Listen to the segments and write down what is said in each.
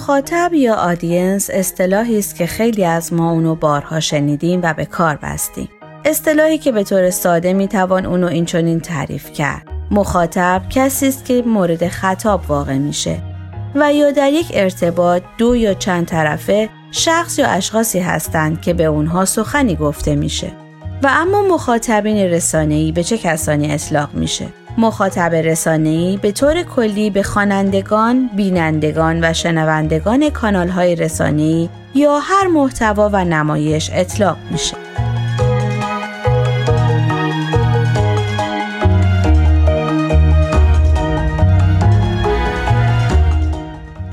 مخاطب یا آدینس اصطلاحی است که خیلی از ما اونو بارها شنیدیم و به کار بستیم. اصطلاحی که به طور ساده می‌توان اونو اینچنین تعریف کرد. مخاطب کسی است که مورد خطاب واقع میشه و یا در یک ارتباط دو یا چند طرفه شخص یا اشخاصی هستند که به اونها سخنی گفته میشه. و اما مخاطبین رسانه‌ای به چه کسانی اطلاق میشه؟ مخاطب رسانه‌ای به طور کلی به خوانندگان، بینندگان و شنوندگان کانال‌های رسانه‌ای یا هر محتوا و نمایش اطلاق میشه.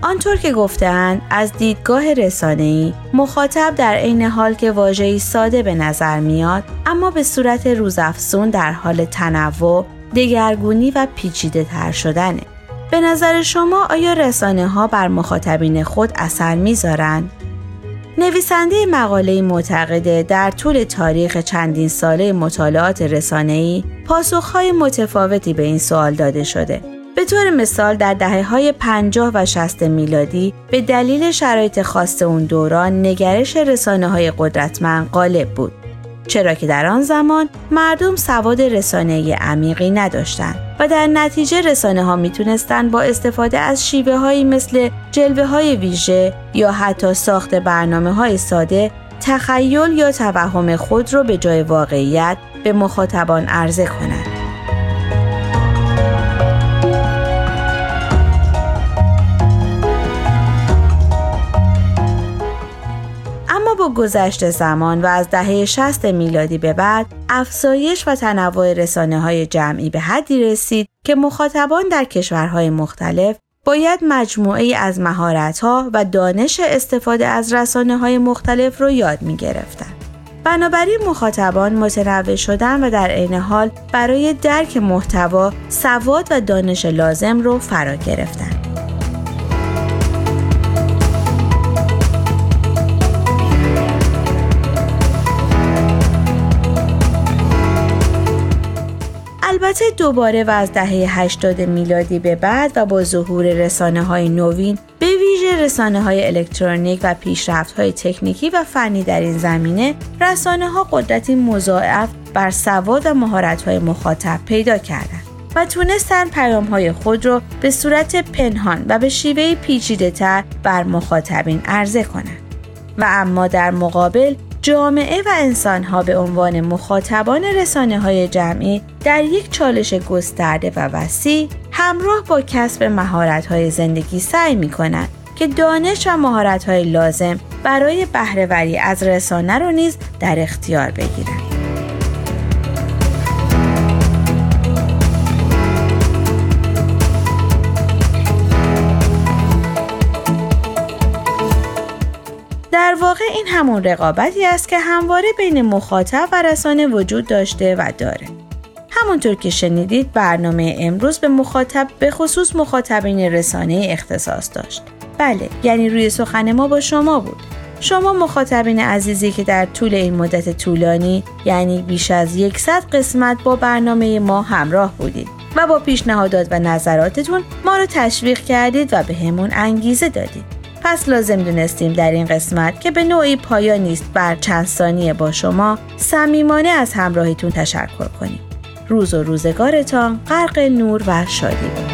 آنطور که گفتن از دیدگاه رسانه‌ای مخاطب در عین حال که واژه‌ای ساده به نظر میاد اما به صورت روزافزون در حال تنوع دگرگونی و پیچیده تر شدنه. به نظر شما آیا رسانه ها بر مخاطبین خود اثر می‌ذارن؟ نویسنده مقاله معتقده در طول تاریخ چندین ساله مطالعات رسانه‌ای پاسخهای متفاوتی به این سوال داده شده. به طور مثال در دهه های 50 و 60 میلادی به دلیل شرایط خاص اون دوران نگرش رسانه های قدرتمند غالب بود. چرا که در آن زمان مردم سواد رسانه عمیقی نداشتند و در نتیجه رسانه ها می‌تونستند با استفاده از شیوه هایی مثل جلوه های ویژه یا حتی ساخت برنامه های ساده تخیل یا توهم خود را به جای واقعیت به مخاطبان عرضه کنند. با گذشت زمان و از دهه 60 میلادی به بعد افزایش و تنوع رسانه های جمعی به حدی رسید که مخاطبان در کشورهای مختلف باید مجموعه از مهارت‌ها و دانش استفاده از رسانه های مختلف رو یاد می گرفتن. بنابراین مخاطبان متنوع شدن و در عین حال برای درک محتوا سواد و دانش لازم رو فرا گرفتند. البته دوباره و از دهه 80 میلادی به بعد و با ظهور رسانه های نوین به ویژه رسانه های الکترونیک و پیشرفت های تکنیکی و فنی در این زمینه رسانه ها قدرتی مضاعف بر سواد و مهارت های مخاطب پیدا کردند و تونستن پیام های خود را به صورت پنهان و به شیوه پیچیده تر بر مخاطبین عرضه کنند. و اما در مقابل جامعه و انسانها به عنوان مخاطبان رسانه های جمعی در یک چالش گسترده و وسیع همراه با کسب مهارت های زندگی سعی می کنند که دانش و مهارت های لازم برای بهرهوری از رسانه رو نیز در اختیار بگیرند. واقع این همون رقابتی است که همواره بین مخاطب و رسانه وجود داشته و داره. همونطور که شنیدید برنامه امروز به مخاطب به خصوص مخاطبین رسانه اختصاص داشت. بله یعنی روی سخن ما با شما بود. شما مخاطبین عزیزی که در طول این مدت طولانی یعنی بیش از یکصد قسمت با برنامه ما همراه بودید و با پیشنهادات و نظراتتون ما رو تشویق کردید و به همون انگیزه دادید. پس لازم دونستیم در این قسمت که به نوعی پایان نیست بر چند ثانیه با شما صمیمانه از همراهیتون تشکر کنیم. روز و روزگارتان غرق نور و شادی بود.